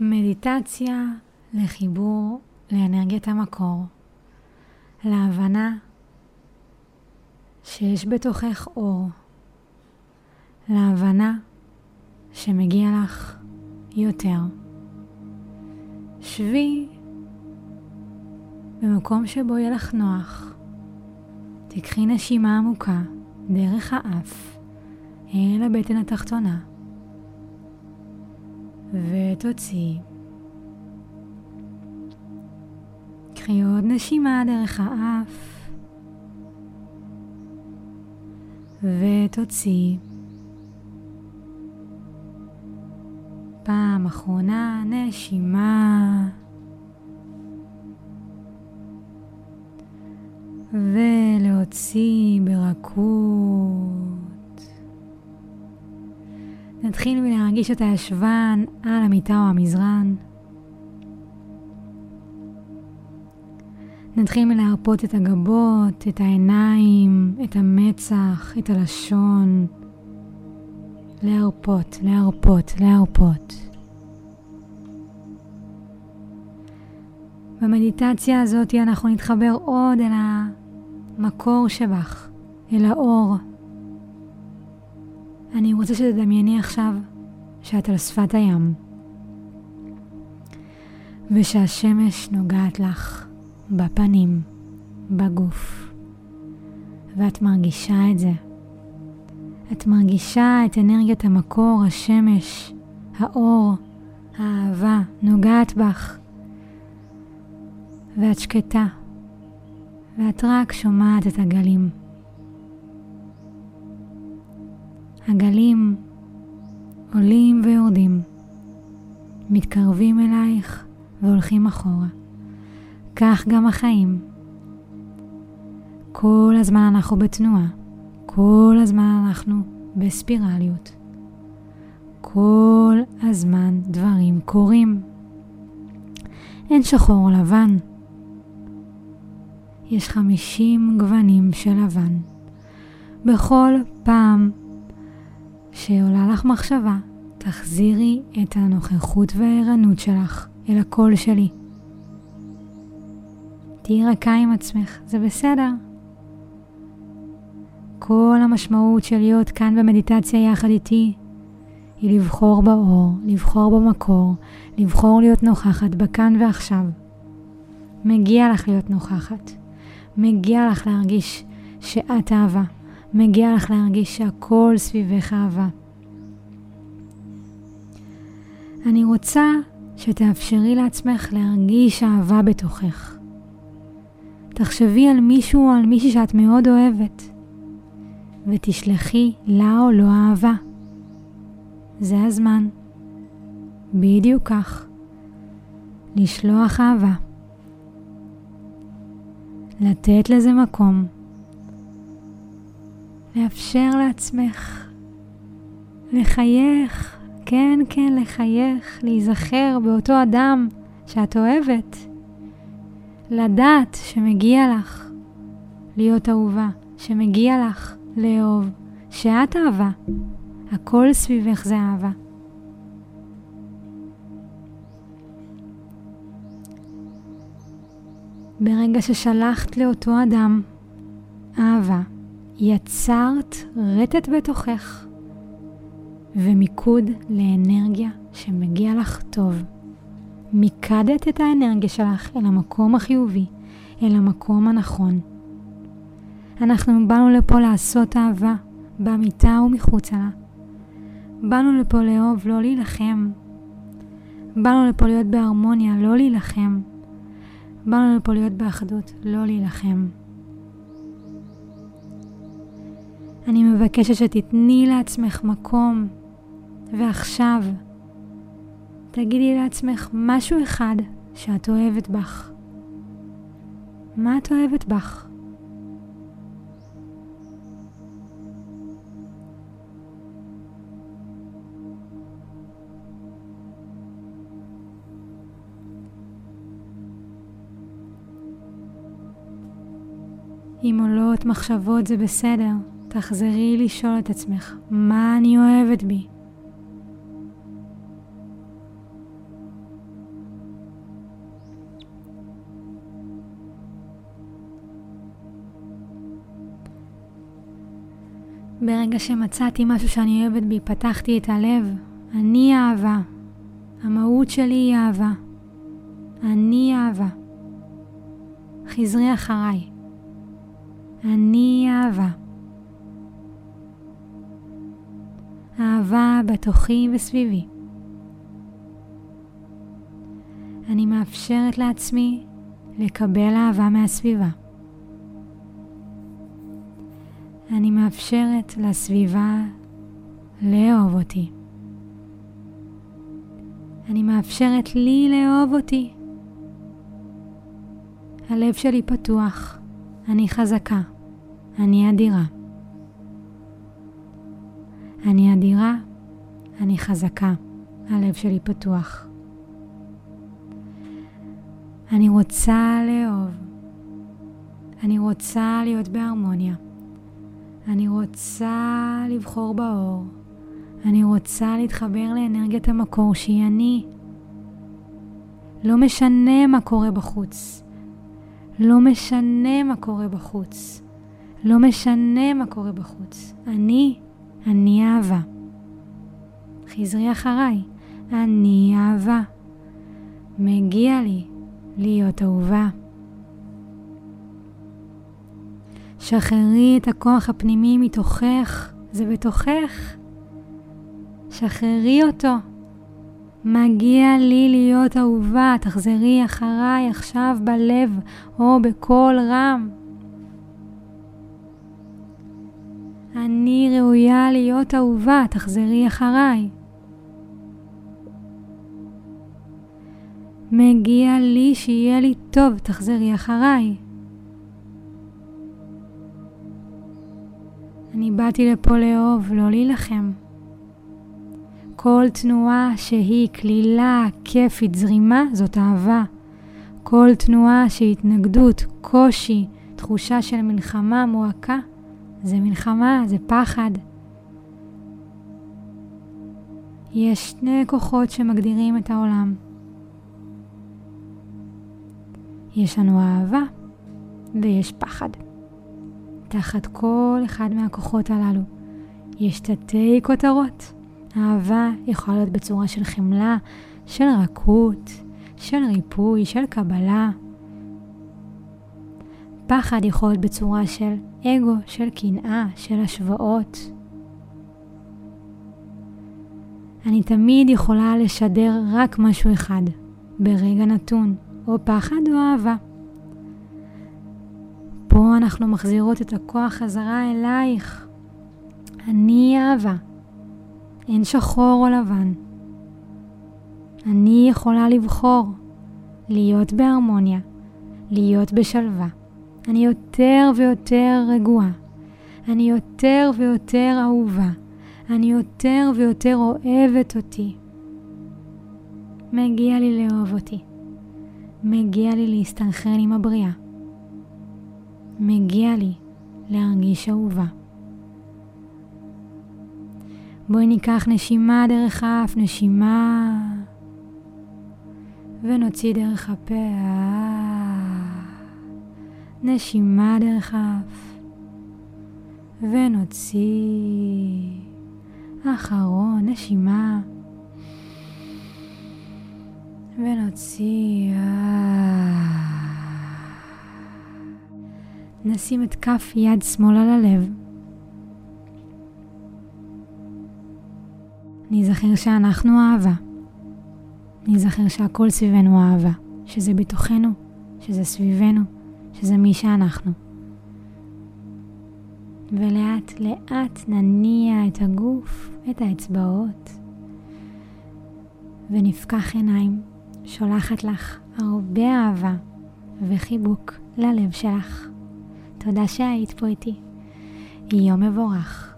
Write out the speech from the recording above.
מדיטציה לחיבור לאנרגיית המקור, להבנה שיש בתוכך אור, להבנה שמגיע לך יותר. שבי במקום שבו יהיה לך נוח. תיקחי נשימה עמוקה דרך האף אל הבטן התחתונה ותוציאי. קחי עוד נשימה דרך האף ותוציאי. פעם אחרונה, נשימה. ולהוציא ברכות. נתחיל מלהרגיש את הישבן על המיטה או המזרן. נתחיל מלהרפות את הגבות, את העיניים, את המצח, את הלשון. להרפות, להרפות, להרפות. במדיטציה הזאת אנחנו נתחבר עוד אל המקור שבך, אל האור. אני רוצה שתדמייני עכשיו שאת על שפת הים, ושהשמש נוגעת לך בפנים, בגוף, ואת מרגישה את זה. את מרגישה את אנרגיית המקור, השמש, האור, האהבה, נוגעת בך. ואת שקטה, ואת רק שומעת את הגלים. הגלים עולים ויורדים, מתקרבים אלייך והולכים אחורה. כך גם החיים. כל הזמן אנחנו בתנועה. כל הזמן אנחנו בספירליות. כל הזמן דברים קורים. אין שחור או לבן. יש חמישים גוונים של לבן. בכל פעם שעולה לך מחשבה, תחזירי את הנוכחות והערנות שלך אל הקול שלי. תהיי רכה עם עצמך, זה בסדר. כל המשמעות של להיות כאן במדיטציה יחד איתי היא לבחור באור, לבחור במקור, לבחור להיות נוכחת בכאן ועכשיו. מגיע לך להיות נוכחת. מגיע לך להרגיש שאת אהבה. מגיע לך להרגיש שהכל סביבך אהבה. אני רוצה שתאפשרי לעצמך להרגיש אהבה בתוכך. תחשבי על מישהו או על מישהי שאת מאוד אוהבת. ותשלחי לה או לו אהבה. זה הזמן. בדיוק כך. לשלוח אהבה. לתת לזה מקום. לאפשר לעצמך לחייך, כן, כן, לחייך, להיזכר באותו אדם שאת אוהבת. לדעת שמגיע לך להיות אהובה, שמגיע לך לאהוב, שאת אהבה. הכל סביבך זה אהבה. ברגע ששלחת לאותו אדם אהבה, יצרת רטט בתוכך ומיקוד לאנרגיה שמגיע לך טוב. מיקדת את האנרגיה שלך אל המקום החיובי, אל המקום הנכון. אנחנו באנו לפה לעשות אהבה, במיטה ומחוצה לה. באנו לפה לאהוב, לא להילחם. באנו לפה להיות בהרמוניה, לא להילחם. באנו לפה להיות באחדות, לא להילחם. אני מבקשת שתתני לעצמך מקום, ועכשיו תגידי לעצמך משהו אחד שאת אוהבת בך. מה את אוהבת בך? אם עולות מחשבות זה בסדר, תחזרי לשאול את עצמך, מה אני אוהבת בי? ברגע שמצאתי משהו שאני אוהבת בי, פתחתי את הלב. אני אהבה. המהות שלי היא אהבה. אני אהבה. חזרי אחריי. אני אהבה. אהבה בתוכי וסביבי. אני מאפשרת לעצמי לקבל אהבה מהסביבה. אני מאפשרת לסביבה לאהוב אותי. אני מאפשרת לי לאהוב אותי. הלב שלי פתוח, אני חזקה, אני אדירה. אני אדירה, אני חזקה, הלב שלי פתוח. אני רוצה לאהוב. אני רוצה להיות בהרמוניה. אני רוצה לבחור באור. אני רוצה להתחבר לאנרגיית המקור שהיא אני. לא משנה מה קורה בחוץ. לא משנה מה קורה בחוץ. לא משנה מה קורה בחוץ. אני, אני אהבה. חזרי אחריי. אני אהבה. מגיע לי להיות אהובה. שחררי את הכוח הפנימי מתוכך, זה בתוכך. שחררי אותו. מגיע לי להיות אהובה, תחזרי אחריי עכשיו בלב או בקול רם. אני ראויה להיות אהובה, תחזרי אחריי. מגיע לי שיהיה לי טוב, תחזרי אחריי. אני באתי לפה לאהוב, לא להילחם. כל תנועה שהיא כלילה, כיפית, זרימה, זאת אהבה. כל תנועה שהיא התנגדות, קושי, תחושה של מלחמה, מועקה, זה מלחמה, זה פחד. יש שני כוחות שמגדירים את העולם. יש לנו אהבה ויש פחד. תחת כל אחד מהכוחות הללו יש תתי כותרות. אהבה יכולה להיות בצורה של חמלה, של רכות, של ריפוי, של קבלה. פחד יכול להיות בצורה של אגו, של קנאה, של השוואות. אני תמיד יכולה לשדר רק משהו אחד, ברגע נתון, או פחד או אהבה. פה אנחנו מחזירות את הכוח חזרה אלייך. אני אהבה. אין שחור או לבן. אני יכולה לבחור להיות בהרמוניה, להיות בשלווה. אני יותר ויותר רגועה. אני יותר ויותר אהובה. אני יותר ויותר אוהבת אותי. מגיע לי לאהוב אותי. מגיע לי להסתנכרן עם הבריאה. מגיע לי להרגיש אהובה. בואי ניקח נשימה דרך האף, נשימה, ונוציא דרך הפה. נשימה דרך האף, ונוציא. אחרון, נשימה. ונוציא. נשים את כף יד שמאל על הלב. ניזכר שאנחנו אהבה. ניזכר שהכל סביבנו אהבה, שזה בתוכנו, שזה סביבנו, שזה מי שאנחנו. ולאט לאט נניע את הגוף, את האצבעות, ונפקח עיניים, שולחת לך הרבה אהבה וחיבוק ללב שלך. תודה שהיית פה איתי. יום מבורך.